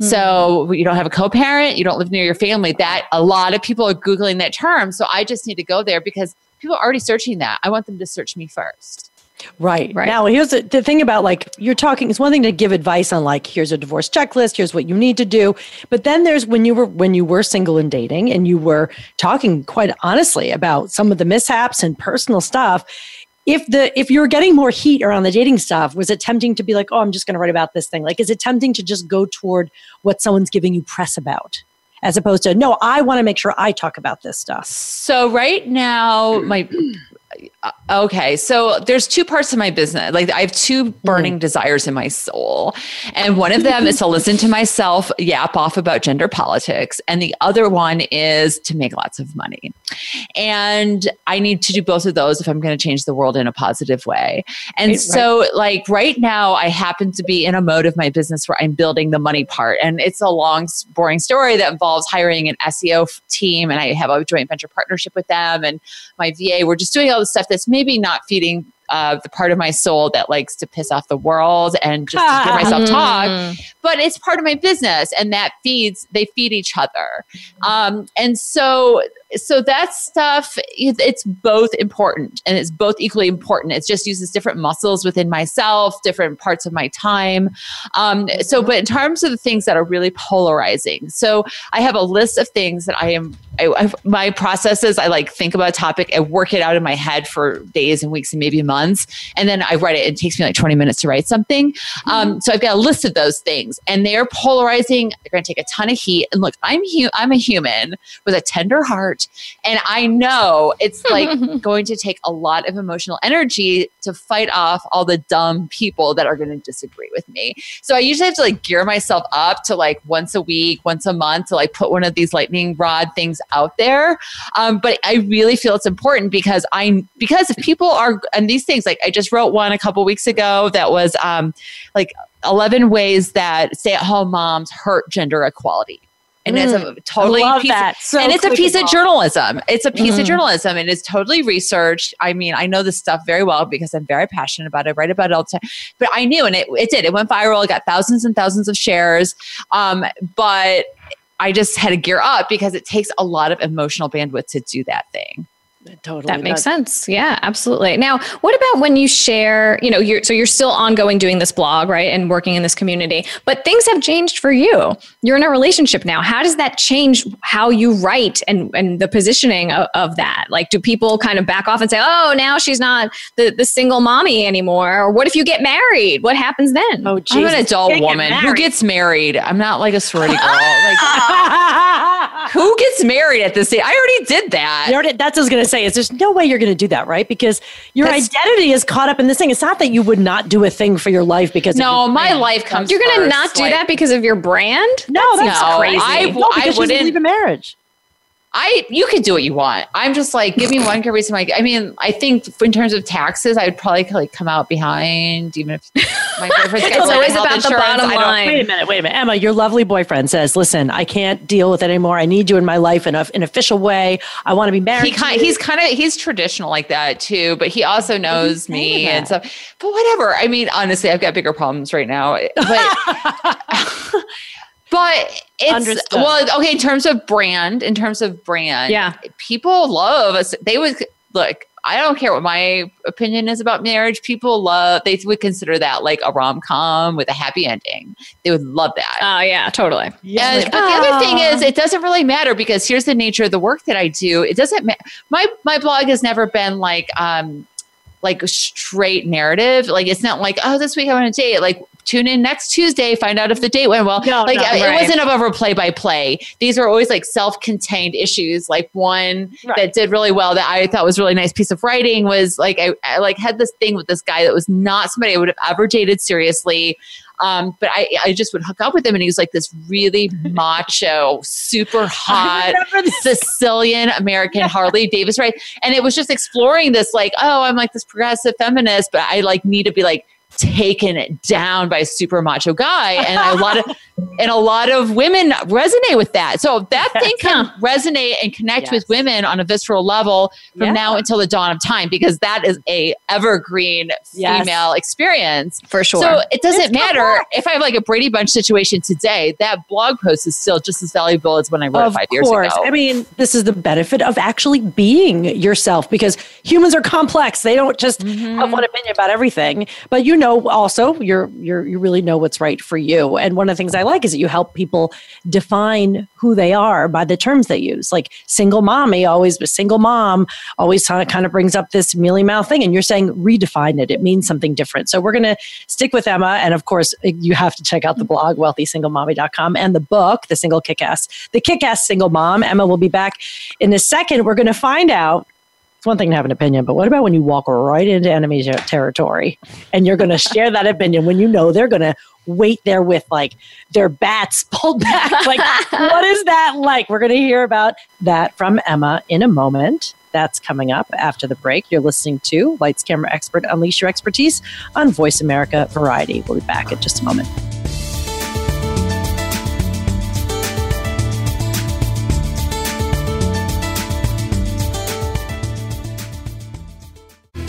So you don't have a co-parent you don't live near your family that a lot of people are googling that term. So i just need to go there because people are already searching that. I want them to search me first Right. Right. Now, here's the, the thing about like you're talking. It's one thing to give advice on like here's a divorce checklist, here's what you need to do, but then there's when you were when you were single and dating, and you were talking quite honestly about some of the mishaps and personal stuff. If the if you're getting more heat around the dating stuff, was it tempting to be like, oh, I'm just going to write about this thing? Like, is it tempting to just go toward what someone's giving you press about, as opposed to no, I want to make sure I talk about this stuff. So right now, my okay so there's two parts of my business. Like i have two burning mm. desires in my soul. And one of them is to listen to myself yap off about gender politics and the other one is to make lots of money. And i need to do both of those if i'm going to change the world in a positive way. And right, so right. like right now i happen to be in a mode of my business where i'm building the money part. And it's a long boring story that involves hiring an seo team and i have a joint venture partnership with them and my va we're just doing all the stuff that's maybe not feeding uh, the part of my soul that likes to piss off the world and just to hear myself talk. Mm. But it's part of my business, and that feeds. They feed each other, um, and so so that stuff it's both important and it's both equally important it just uses different muscles within myself different parts of my time um, so but in terms of the things that are really polarizing so i have a list of things that i am I, I, my process is I like think about a topic, and work it out in my head for days and weeks and maybe months, and then I write it. It takes me like 20 minutes to write something. Mm-hmm. Um, so I've got a list of those things, and they're polarizing. They're going to take a ton of heat. And look, I'm hu- I'm a human with a tender heart, and I know it's like going to take a lot of emotional energy to fight off all the dumb people that are going to disagree with me. So I usually have to like gear myself up to like once a week, once a month to like put one of these lightning rod things out there. Um, but I really feel it's important because I because if people are and these things like I just wrote one a couple weeks ago that was um, like 11 ways that stay-at-home moms hurt gender equality and mm, it's a mm, totally piece of, so and it's a piece of journalism. It's a piece mm. of journalism and it's totally researched. I mean, I know this stuff very well because I'm very passionate about it. I write about it all the time. But I knew, and it, it did. It went viral. It got thousands and thousands of shares. Um, but I just had to gear up because it takes a lot of emotional bandwidth to do that thing. Totally. That makes sense. Yeah, absolutely. Now, what about when you share, you know, you're so you're still ongoing doing this blog, right? And working in this community, but things have changed for you. You're in a relationship now. How does that change how you write and and the positioning of, of that? Like do people kind of back off and say, "Oh, now she's not the the single mommy anymore?" Or what if you get married? What happens then? Oh, geez. I'm an adult woman get who gets married. I'm not like a sorority girl. like who gets married at this age? I already did that. Already, that's what I was going to say say is there's no way you're going to do that, right? Because your That's, identity is caught up in this thing. It's not that you would not do a thing for your life because no, my life comes. You're going to not do like, that because of your brand? No, that's, that's no, crazy. I, no, because I wouldn't leave a marriage. I you could do what you want. I'm just like, give me one good reason. Like, I mean, I think in terms of taxes, I would probably like come out behind, even if my boyfriend's got it's always about the bottom line. Wait a minute, wait a minute, Emma. Your lovely boyfriend says, "Listen, I can't deal with it anymore. I need you in my life in a, an official way. I want to be married." He kind, he's kind of he's traditional like that too, but he also knows me and stuff. But whatever. I mean, honestly, I've got bigger problems right now. But But it's Understood. well, okay. In terms of brand, in terms of brand, yeah, people love us. They would look. I don't care what my opinion is about marriage. People love. They would consider that like a rom com with a happy ending. They would love that. Oh yeah, totally. Yeah. And, but the other thing is, it doesn't really matter because here's the nature of the work that I do. It doesn't. Ma- my my blog has never been like um like straight narrative. Like it's not like oh this week I want to date. Like tune in next Tuesday, find out if the date went well. No, like no, it right. wasn't above a play by play. These were always like self contained issues. Like one right. that did really well that I thought was really nice piece of writing was like I, I like had this thing with this guy that was not somebody I would have ever dated seriously. Um, but I, I just would hook up with him, and he was like this really macho, super hot Sicilian American Harley Davis, right? And it was just exploring this, like, oh, I'm like this progressive feminist, but I like need to be like taken down by a super macho guy and a lot of and a lot of women resonate with that so that thing can resonate and connect yes. with women on a visceral level from yeah. now until the dawn of time because that is a evergreen yes. female experience for sure so it doesn't it's matter if i have like a brady bunch situation today that blog post is still just as valuable as when i wrote of it five course. years ago i mean this is the benefit of actually being yourself because humans are complex they don't just mm-hmm. have one opinion about everything but you know also you're you're you really know what's right for you. And one of the things i like is that you help people define who they are by the terms they use. Like single mommy always single mom always kind of brings up this mealy mouth thing and you're saying redefine it. It means something different. So we're going to stick with emma and of course you have to check out the blog wealthysinglemommy.com and the book the single kick-ass the kick-ass single mom. Emma will be back in a second. We're going to find out it's one thing to have an opinion, but what about when you walk right into enemy territory and you're going to share that opinion when you know they're going to wait there with like their bats pulled back? Like, what is that like? We're going to hear about that from Emma in a moment. That's coming up after the break. You're listening to Lights Camera Expert Unleash Your Expertise on Voice America Variety. We'll be back in just a moment.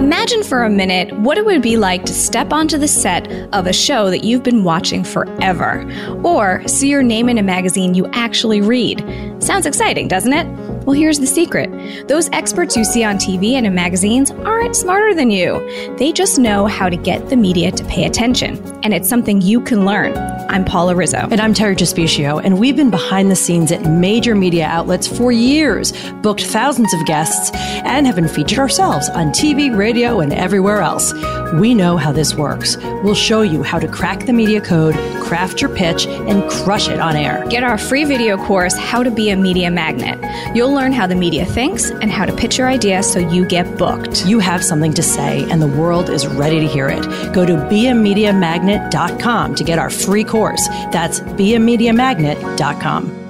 Imagine for a minute what it would be like to step onto the set of a show that you've been watching forever, or see your name in a magazine you actually read. Sounds exciting, doesn't it? Well, here's the secret those experts you see on TV and in magazines aren't smarter than you. They just know how to get the media to pay attention, and it's something you can learn. I'm Paula Rizzo. And I'm Terri Trespicio, and we've been behind the scenes at major media outlets for years, booked thousands of guests, and have been featured ourselves on TV, radio, and everywhere else. We know how this works. We'll show you how to crack the media code, craft your pitch, and crush it on air. Get our free video course, How to Be a Media Magnet. You'll learn how the media thinks and how to pitch your idea so you get booked. You have something to say, and the world is ready to hear it. Go to beamediamagnet.com to get our free course. That's beamediamagnet.com.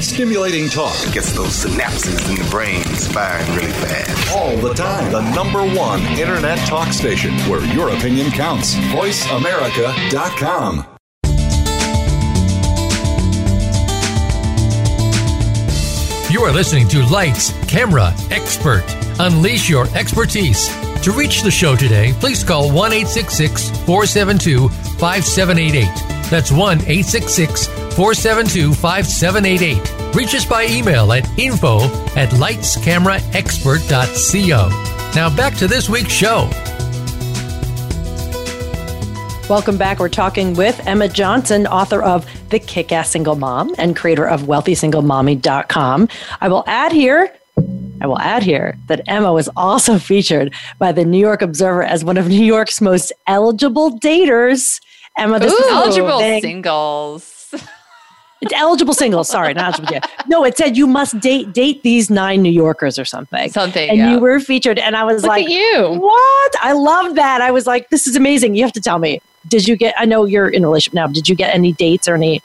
Stimulating talk it gets those synapses in the brain firing really fast. all the time. The number one internet talk station where your opinion counts. VoiceAmerica.com. You are listening to Lights, Camera, Expert. Unleash your expertise. To reach the show today, please call 1 472 5788. That's 1 472 5788. Reach us by email at info at lightscameraexpert.co. Now back to this week's show. Welcome back. We're talking with Emma Johnson, author of The Kick Ass Single Mom and creator of WealthySingleMommy.com. I will add here. I will add here that Emma was also featured by the New York Observer as one of New York's most eligible daters. Emma, this is eligible thing. singles. It's eligible singles. Sorry, not eligible. Yeah. No, it said you must date date these nine New Yorkers or something. Something, and yeah. you were featured, and I was Look like, at you. What? I love that. I was like, this is amazing. You have to tell me. Did you get? I know you're in a relationship now. Did you get any dates or any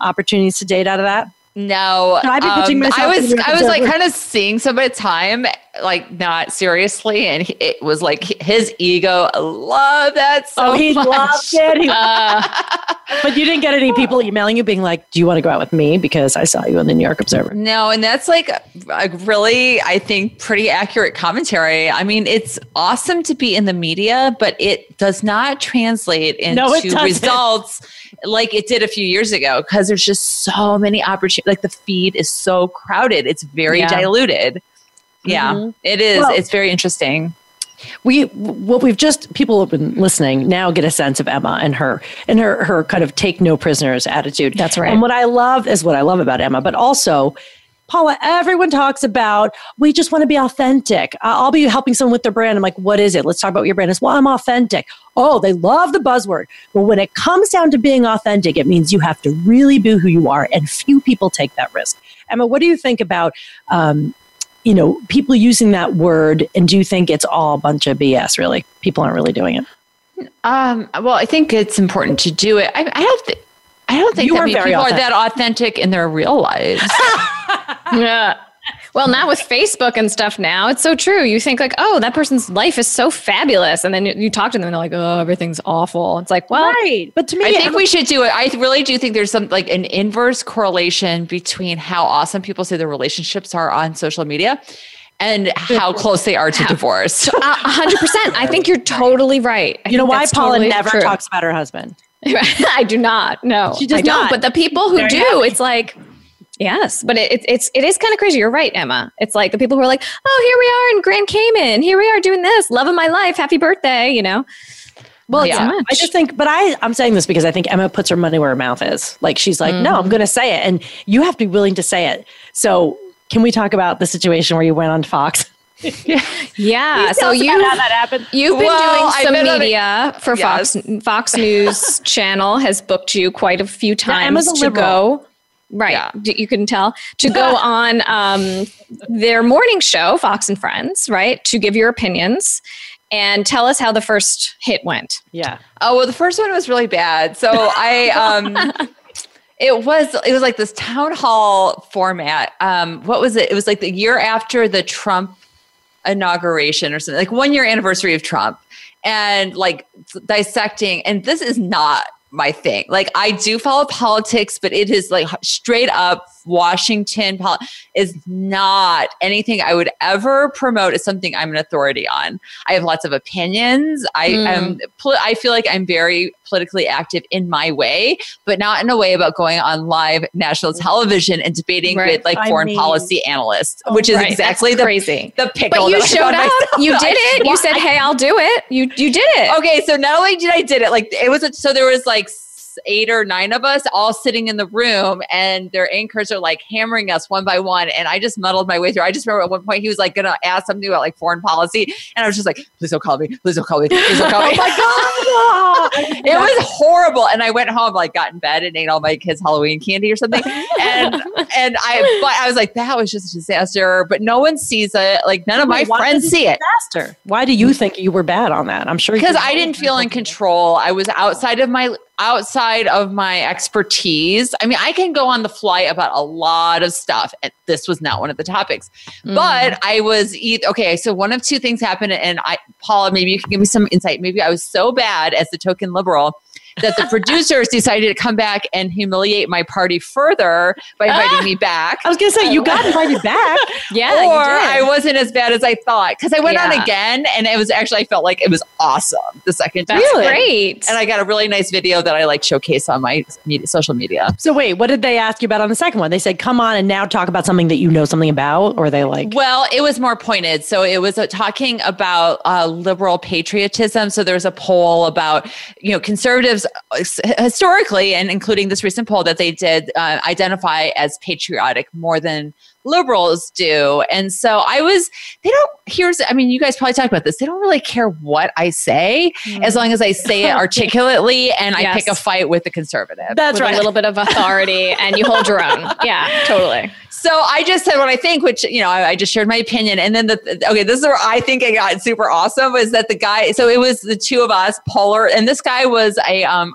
opportunities to date out of that? No, Can I be pitching um, I was I was like kind of seeing some at a time, like not seriously, and he- it was like his ego. I love that so oh, he much. loved it. He- Uh, but you didn't get any people emailing you being like, "Do you want to go out with me?" Because I saw you in the New York Observer. No, and that's like a really, I think, pretty accurate commentary. I mean, it's awesome to be in the media, but it does not translate into No, results like it did a few years ago because there's just so many opportunities. Like the feed is so crowded, it's very Yeah. diluted. Yeah, Mhm. it is. Well- it's very interesting. we what we've just people have been listening now get a sense of Emma and her and her her kind of take no prisoners attitude. That's right. And what I love is what I love about Emma, but also Paula, everyone talks about we just want to be authentic. I'll be helping someone with their brand. I'm like, what is it? Let's talk about what your brand is. Well, I'm authentic. Oh, they love the buzzword. But when it comes down to being authentic, it means you have to really be who you are, and few people take that risk. Emma, what do you think about um, you know, people using that word, and do you think it's all a bunch of BS? Really, people aren't really doing it. Um, well, I think it's important to do it. I, I don't think. I don't think You that many people authentic. are that authentic in their real lives. yeah. Well, now with Facebook and stuff now, it's so true. You think like, oh, that person's life is so fabulous. And then you, you talk to them and they're like, oh, everything's awful. It's like, well, right, but to me, I think we should do it. I really do think there's some like an inverse correlation between how awesome people say their relationships are on social media and how close they are to divorce. Uh, a hundred percent. I think you're totally right. I You know why Paula totally never true. talks about her husband? I do not. No, She does I don't. But the people who There do, it's like, yes. But it, it, it's it is kind of crazy. You're right, Emma. It's like the people who are like, oh, here we are in Grand Cayman. Here we are doing this. Love of my life. Happy birthday. You know. Well, Yeah. yeah. I just think, but I, I'm saying this because I think Emma puts her money where her mouth is. Like she's like, no, I'm mm-hmm. going to say it, and you have to be willing to say it. So, can we talk about the situation where you went on Fox? Yeah. So you how that happened. You've been Well, doing some been on a- media for Fox. Fox News Channel has booked you quite a few times Emma's a to go. Right, Yeah. You can tell to go on um, their morning show, Fox and Friends, right? To give your opinions and tell us how the first hit went. Yeah. Oh well, the first one was really bad. So I um it was it was like this town hall format. Um what was it? It was like the year after the Trump inauguration or something, like one year anniversary of Trump. And like dissecting, and this is not my thing. Like I do follow politics, but it is like straight up Washington pol- is not anything I would ever promote as something I'm an authority on. I have lots of opinions. I am hmm. pol- I feel like I'm very politically active in my way, but not in a way about going on live national mm-hmm. television and debating Right. with like I foreign mean- policy analysts, oh which is Right, exactly that's the crazy. the pickle. But you showed up. You did it. You said, "Hey, I'll do it." You you did it. okay so not only did i did it like it was a, so there was like eight or nine of us all sitting in the room and their anchors are like hammering us one by one and i just muddled my way through i just remember at one point he was like gonna ask something about like foreign policy and i was just like please don't call me please don't call me please don't call me oh my god it was horrible and i went home like got in bed and ate all my kids halloween candy or something and and i but i was like that was just a disaster but no one sees it like none of my Why friends see it Disaster. Why do you think you were bad on that? I'm sure because I didn't feel in control. I was outside of my outside of my expertise. I mean, I can go on the fly about a lot of stuff, and this was not one of the topics. Mm. But I was either okay. So one of two things happened, and I, Paula, maybe you can give me some insight. Maybe I was so bad as the token liberal. That the producers decided to come back and humiliate my party further by inviting me back. I was going to say you got invited back. Yeah, or I wasn't as bad as I thought because I went on again and it was actually I felt like it was awesome the second time. That's great. And I got a really nice video that I like showcase on my media, social media. So wait, what did they ask you about on the second one? They said, "Come on and now talk about something that you know something about," or they like, Well, it was more pointed. So it was uh, talking about uh, liberal patriotism. So there was a poll about, you know, conservatives historically, and including this recent poll that they did, uh, identify as patriotic more than liberals do. And so I was, they don't, here's, I mean, you guys probably talk about this. They don't really care what I say as long as I say it articulately and I pick a fight with the conservative. "That's with right." a little bit of authority and you hold your own. Yeah, totally. So I just said what I think, which you know, I, I just shared my opinion. And then the okay, this is where I think I got super awesome was that the guy. So it was the two of us, Paula, and this guy was a um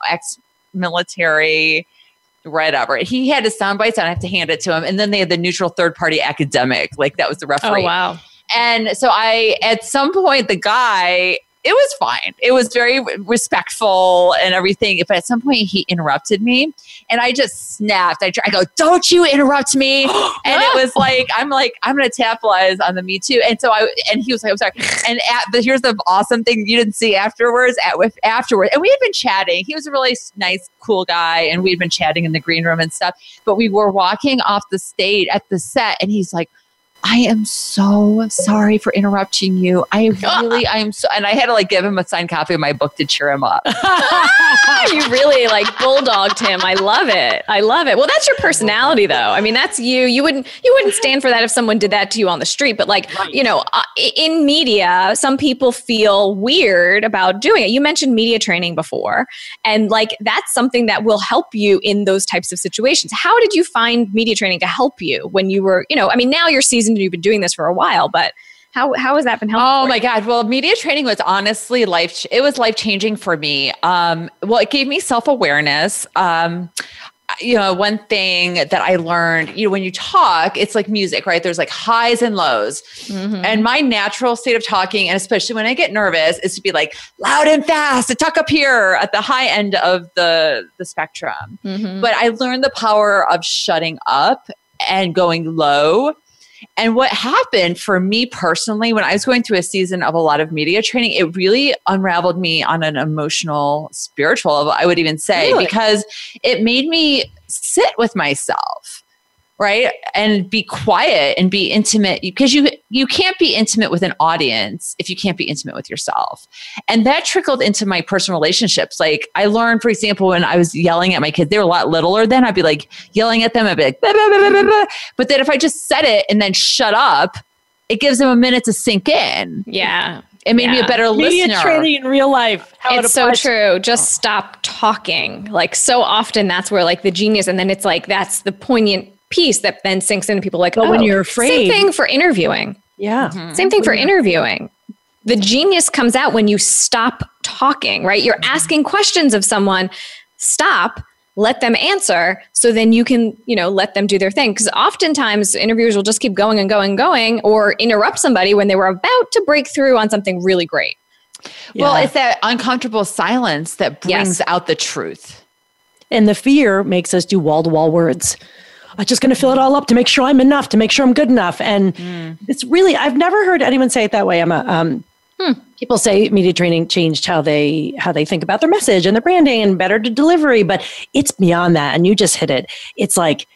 ex-military. Whatever. He had his sound bites, and I have to hand it to him. And then they had the neutral third party academic, like that was the referee. Oh wow. And so I, at some point, the guy, it was fine. It was very respectful and everything. But at some point, he interrupted me, and I just snapped. I, I go, "Don't you interrupt me!" and it was like, I'm like, I'm going to capitalize on the Me Too. And so I, and he was like, "I'm sorry." And at, but here's the awesome thing you didn't see afterwards. At with afterwards, and we had been chatting. He was a really nice, cool guy, and we had been chatting in the green room and stuff. But we were walking off the stage at the set, and he's like. I am so sorry for interrupting you. I really, I am so, and I had to like give him a signed copy of my book to cheer him up. you really like bulldogged him. I love it. I love it. Well, that's your personality, though. I mean, that's you. You wouldn't you wouldn't stand for that if someone did that to you on the street. But like you know, uh, in media, some people feel weird about doing it. You mentioned media training before, and like that's something that will help you in those types of situations. How did you find media training to help you when you were, you know, I mean, now you're seasoned and you've been doing this for a while, but how how has that been helpful? Oh my? God. Well, media training was honestly life, it was life changing for me. Um, well, it gave me self awareness. Um, you know, one thing that I learned, you know, when you talk, it's like music, right? There's like highs and lows. And my natural state of talking, and especially when I get nervous, is to be like loud and fast, to talk up here at the high end of the the spectrum. Mhm. But I learned the power of shutting up and going low And what happened for me personally, when I was going through a season of a lot of media training, it really unraveled me on an emotional, spiritual level, I would even say, Really? because it made me sit with myself right and be quiet and be intimate because you you can't be intimate with an audience if you can't be intimate with yourself and that trickled into my personal relationships like i learned for example when i was yelling at my kids they were a lot littler then i'd be like yelling at them i'd be like "Blah, blah, blah, blah, blah, blah." but then if i just said it and then shut up it gives them a minute to sink in Yeah. it made me a better Media listener training in real life. How it it's so true. Just stop talking. Like so often that's where like the genius and then it's like that's the poignant piece that then sinks into people like But when oh, you're afraid- Same thing for interviewing. Yeah. Mm-hmm. Same thing for interviewing. The genius comes out when you stop talking, right? You're asking questions of someone, stop, let them answer, so then you can, you know, let them do their thing. Because oftentimes interviewers will just keep going and going and going or interrupt somebody when they were about to break through on something really great. well it's that uncomfortable silence that brings Yes. out the truth And the fear makes us do wall to wall words. I'm just going to fill it all up to make sure I'm enough, to make sure I'm good enough. And mm. it's really, I've never heard anyone say it that way. Emma. um, hmm. people say media training changed how they how they think about their message and their branding and better to delivery, but it's beyond that. And you just hit it. It's like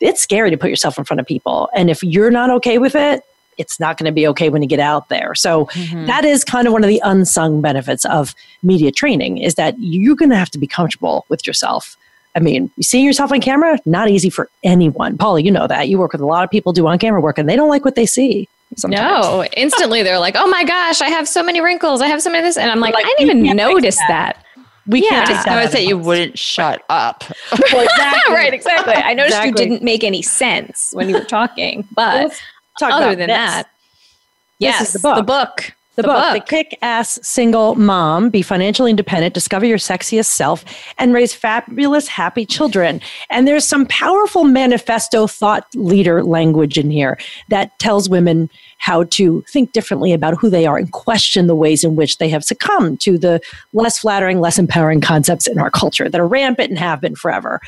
it's scary to put yourself in front of people, and if you're not okay with it, it's not going to be okay when you get out there. So mm-hmm. that is kind of one of the unsung benefits of media training is that you're going to have to be comfortable with yourself. I mean, seeing yourself on camera, not easy for anyone. Paula, you know that. You work with a lot of people do on camera work and they don't like what they see. Sometimes. No, instantly they're like, "Oh my gosh, I have so many wrinkles. I have so many of this," and I'm like, Like, "I didn't even notice that. that." We Yeah. can't Just that. i out would say you wouldn't shut up Well, exactly. right, exactly. I noticed Exactly. you didn't make any sense when you were talking, but Let's talk other about than this. that, This yes, is the book. The book. The, book, The Kick Ass Single Mom Be Financially Independent, Discover Your Sexiest Self, and Raise Fabulous Happy Children. And there's some powerful manifesto thought leader language in here that tells women how to think differently about who they are and question the ways in which they have succumbed to the less flattering, less empowering concepts in our culture that are rampant and have been forever.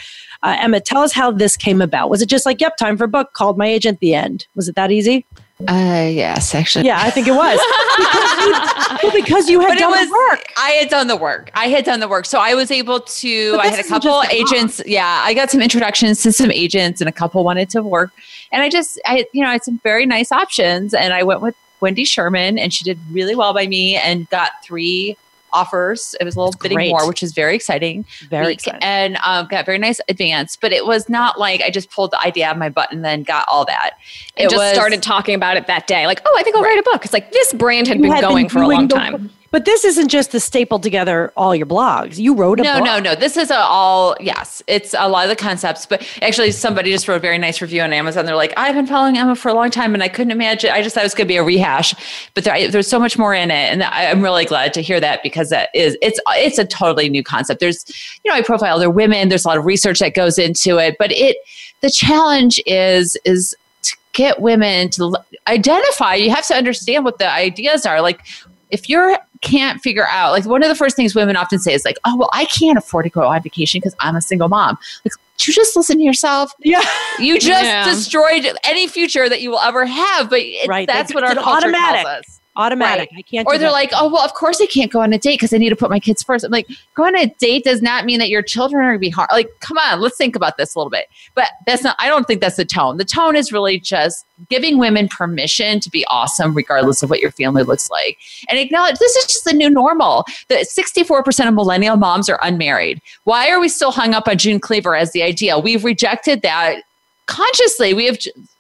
Uh, Emma, tell us how this came about. Was it just like, yep, time for a book, called my agent, the end? Was it that easy? Uh yes actually Yeah, I think it was. because, you, well, because you had but it done was the work. I had done the work. I had done the work. So I was able to I had a couple agents. Yeah, I got some introductions to some agents and a couple wanted to work. And I just I you know, I had some very nice options and I went with Wendy Sherman and she did really well by me and got three offers. It was a little bidding Great. war, which is very exciting. Very exciting. And um, got very nice advance, but it was not like I just pulled the idea out of my butt and then got all that. And It just was- started talking about it that day. Like, oh, I think I'll write a book. It's like this brand had You been had going for a long time. But this isn't just the staple together all your blogs. You wrote a no, book. no, no. This is a all yes. It's a lot of the concepts, but actually, somebody just wrote a very nice review on Amazon. They're like, "I've been following Emma for a long time, and I couldn't imagine. I just thought it was going to be a rehash, but there, there's so much more in it, and I, I'm really glad to hear that because that is it's it's a totally new concept. There's, you know, I profile other women. There's a lot of research that goes into it, but it the challenge is is to get women to identify. You have to understand what the ideas are. Like, if you're can't figure out like one of the first things women often say is like oh well i can't afford to go on vacation because i'm a single mom like you just listen to yourself Yeah. you just Yeah. destroyed any future that you will ever have but it, Right. that's They- what our culture automatic. tells us Automatic. I can't. or they're that. like, oh, well, of course I can't go on a date because I need to put my kids first. I'm like, going on a date does not mean that your children are going to be hard. Like, come on, let's think about this a little bit. But that's not, I don't think that's the tone. The tone is really just giving women permission to be awesome, regardless of what your family looks like. And acknowledge this is just the new normal. That 64% of millennial moms are unmarried. Why are we still hung up on June Cleaver as the ideal? We've rejected that consciously. We have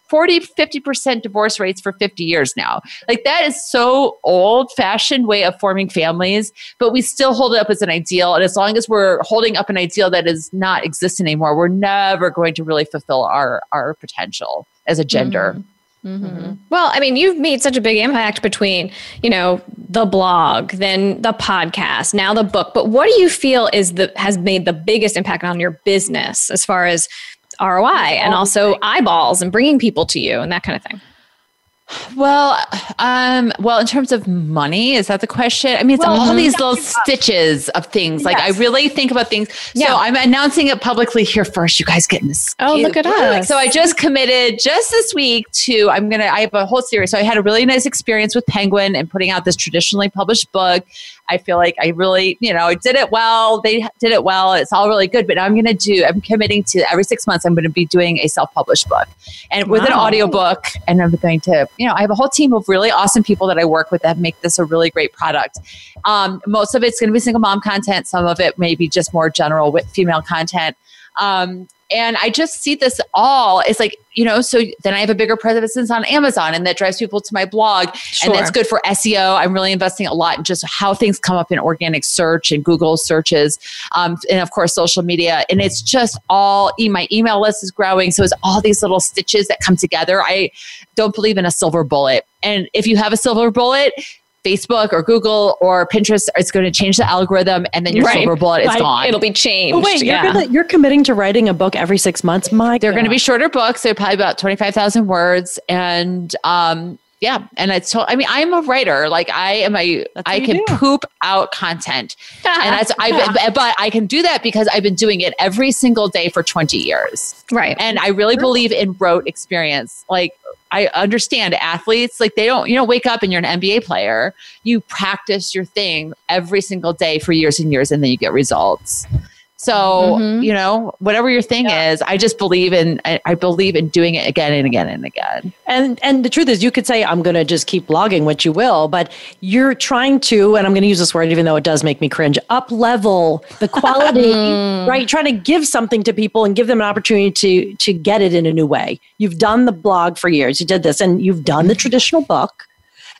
40, 50% divorce rates for 50 years now. Like that is so old fashioned way of forming families, but we still hold it up as an ideal. And as long as we're holding up an ideal that is not exist anymore, we're never going to really fulfill our, our potential as a gender. Mm-hmm. Well, I mean, you've made such a big impact between, you know, the blog, then the podcast, now the book. But what do you feel is the has made the biggest impact on your business as far as ROI and also eyeballs and bringing people to you and that kind of thing? Well, um, well, in terms of money, is that the question? I mean, it's Well, all mhm. these little stitches of things. Like I really think about things. So I'm announcing it publicly here first. You guys getting this? Oh, look at us. So I just committed just this week to I'm gonna I have a whole series. So I had a really nice experience with Penguin and putting out this traditionally published book. I feel like I really, you know, I did it well. They did it well. It's all really good. But I'm gonna do, I'm committing to every six months, I'm gonna be doing a self-published book. And with an Wow. audiobook, and I'm going to, you know, I have a whole team of really awesome people that I work with that make this a really great product. Um, most of it's going to be single mom content. Some of it may be just more general with female content. Um, and I just see this all. It's like, you know, so then I have a bigger presence on Amazon and that drives people to my blog. And that's good for SEO. I'm really investing a lot in just how things come up in organic search and Google searches. Um, and of course, social media. And it's just all, my email list is growing. So it's all these little stitches that come together. I don't believe in a silver bullet. And if you have a silver bullet, Facebook or Google or Pinterest, it's going to change the algorithm and then your Right. silver bullet is Right. gone. It'll be changed. Oh, wait, yeah. you're, gonna, you're committing to writing a book every six months? My They're going to be shorter books. They're probably about 25,000 words. And, um, yeah. And it's, to- I mean, I'm a writer. Like I am a, That's I can do. poop out content. and that's, I, but I can do that because I've been doing it every single day for 20 years. right. And I really believe in rote experience. Like I understand athletes, like they don't, you don't wake up and you're an NBA player. You practice your thing every single day for years and years, and then you get results. So, Mhm. you know, whatever your thing is, I just believe in I, I believe in doing it again and again and again. And and the truth is, you could say, "I'm going to just keep blogging," which you will, but you're trying to, and I'm going to use this word, even though it does make me cringe, up level the quality, right? Trying to give something to people and give them an opportunity to to get it in a new way. You've done the blog for years, you did this, and you've done the traditional book.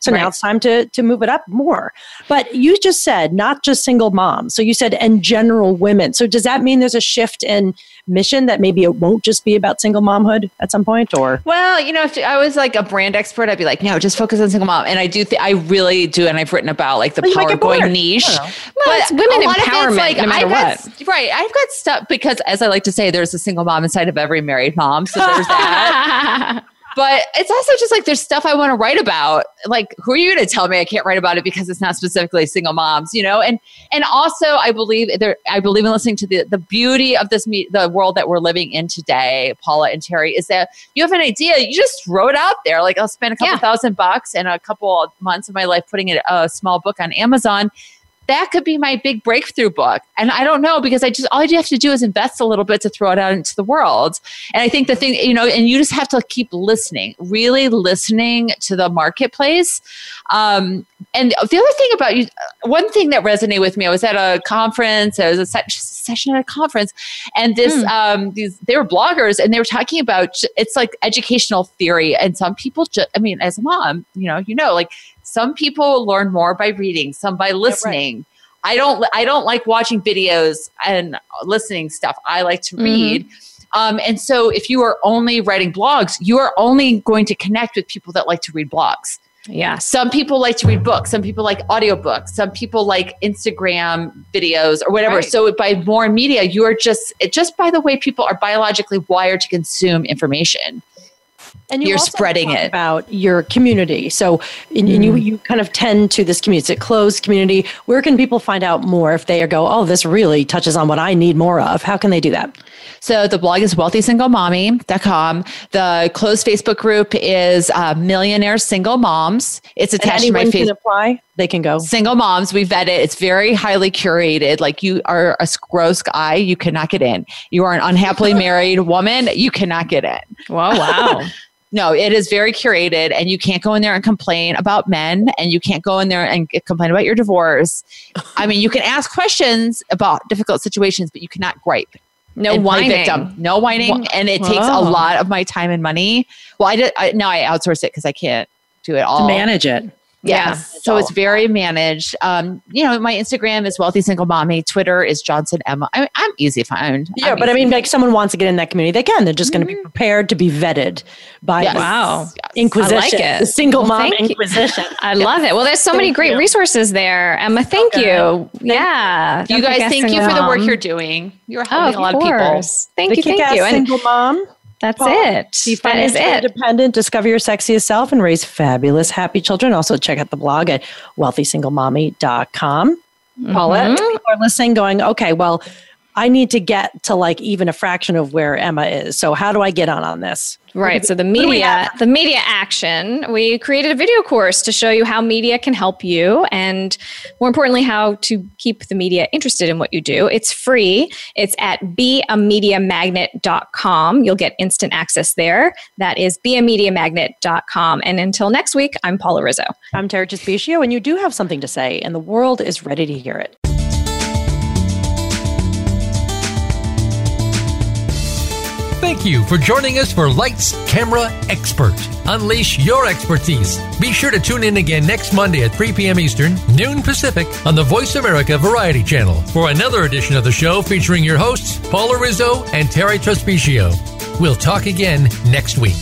So now it's time to to move it up more. But you just said not just single moms. So you said and general women. So does that mean there's a shift in mission that maybe it won't just be about single momhood at some point or Well, you know, if I was like a brand expert, I'd be like, no, just focus on single mom. And I do, th- I really do, and I've written about like the Well, power going niche. Well, it's women a lot of it's empowerment no matter I've got, Right, I've got stuff because, as I like to say, there's a single mom inside of every married mom. So there's that. But it's also just like there's stuff I want to write about. Like, who are you going to tell me I can't write about it because it's not specifically single moms, you know? And and also, I believe there. I believe in listening to the the beauty of this me, the world that we're living in today, Paula and Terri, is that you have an idea, you just throw it out there. Like, I'll spend a couple Yeah. thousand bucks and a couple months of my life putting it, a small book on Amazon that could be my big breakthrough book. And I don't know because I just all you have to do is invest a little bit to throw it out into the world. And I think the thing, you know, and you just have to keep listening, really listening to the marketplace. Um, and the other thing about you, one thing that resonated with me, I was at a conference, I was a se- session at a conference, and this, um, these, they were bloggers and they were talking about it's like educational theory. And some people, just, I mean, as a mom, you know, you know, like some people learn more by reading, some by listening. I don't I don't like watching videos and listening stuff. I like to read. Um, and so if you are only writing blogs, you are only going to connect with people that like to read blogs. Yes. Some people like to read books, some people like audiobooks, some people like Instagram videos or whatever. Right. So by more media, you are just it just by the way people are biologically wired to consume information. and you You're also spreading it. about your community. So, and, and you Mm. you kind of tend to this community. It's a closed community. Where can people find out more if they go, oh, this really touches on what I need more of? How can they do that? So the blog is wealthysinglemommy.com. The closed Facebook group is uh, Millionaire Single Moms. It's attached to my Facebook. apply. They can go. Single moms, we vet it. It's very highly curated. Like you are a gross guy, you cannot get in. You are an unhappily married woman, you cannot get in. Whoa, wow. No, it is very curated, and you can't go in there and complain about men, and you can't go in there and complain about your divorce. I mean, you can ask questions about difficult situations, but you cannot gripe. No whining. victim. No whining, Wha- and it takes a oh. lot of my time and money. Well, I did. I, now I outsource it because I can't do it all. To manage it. Yes. Yeah. So it's very managed. Um, you know, my Instagram is wealthy single mommy. Twitter is Johnson Emma. I, I'm easy to find. Yeah, I'm but I mean, like someone wants to get in that community, they can. They're just going to be prepared to be vetted by Yes. Wow. Yes. Inquisition, I like it. the single Well, mom. Inquisition. I love it. Well, there's so many great you. resources there, Emma. Thank you. Yeah. You guys, thank you Single for the work you're doing. You're Oh, helping of a lot of people. Thank the you. Thank kick-ass you. And single mom. That's Paul, it. Be that is it. independent, discover your sexiest self, and raise fabulous, happy children. Also, check out the blog at wealthysinglemommy.com. Paulette, Mhm. people are listening, going, okay, well, I need to get to like even a fraction of where Emma is. So, how do I get on on this? Right. So the media, the media action, we created a video course to show you how media can help you and more importantly, how to keep the media interested in what you do. It's free. It's at beamediamagnet.com. You'll get instant access there. That is beamediamagnet.com. And until next week, I'm Paula Rizzo. I'm Terri Trespicio, and you do have something to say, and the world is ready to hear it. Thank you for joining us for Lights Camera Expert. Unleash your expertise. Be sure to tune in again next Monday at 3 p.m. Eastern, noon Pacific, on the Voice America Variety Channel for another edition of the show featuring your hosts, Paula Rizzo and Terri Trespicio. We'll talk again next week.